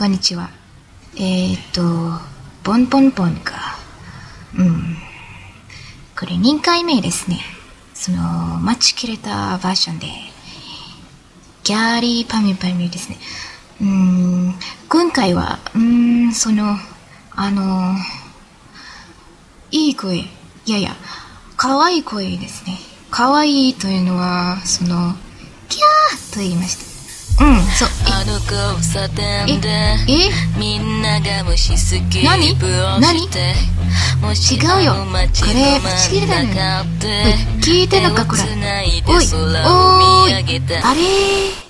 こんにちは。えっ、と、ボンボンボンか。うん。これ2回目ですね。その、待ちきれたバージョンで、ギャーリーパミパミですね。うん、今回は、うん、その、あの、いい声、いやいや、可愛い声ですね。可愛いというのは、その、キャーと言いました。うんそう。え、え？えみんなが違うよ。これ間違えだね。聞いてのかこれ。おいおーいあれ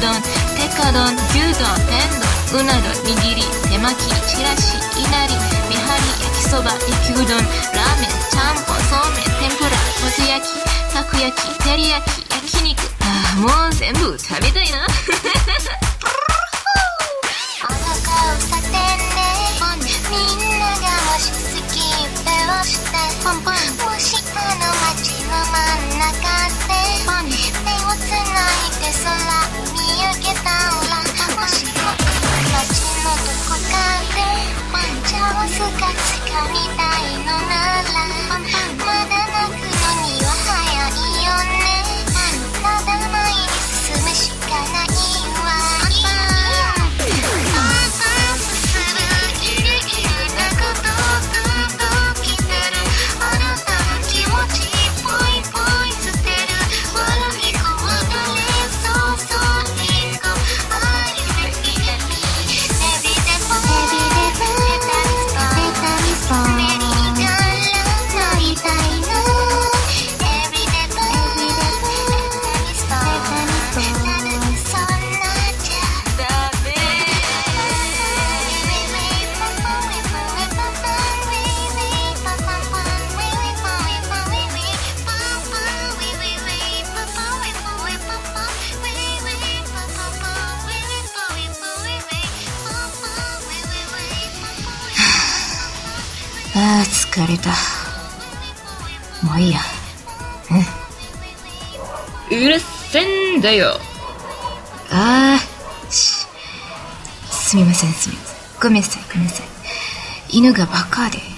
丼テカ丼牛丼天丼うな丼握り手巻きちらしいなりみはり焼きそば焼きうどんラーメンちゃんぽんそうめん天ぷらもつ焼きたこ焼き照り焼き焼き肉。ああもう全部食べたいな。ああ疲れた。もういいや。うん。うるせんだよ。ああすみませんすみません。ごめんなさいごめんなさい。犬がバカで。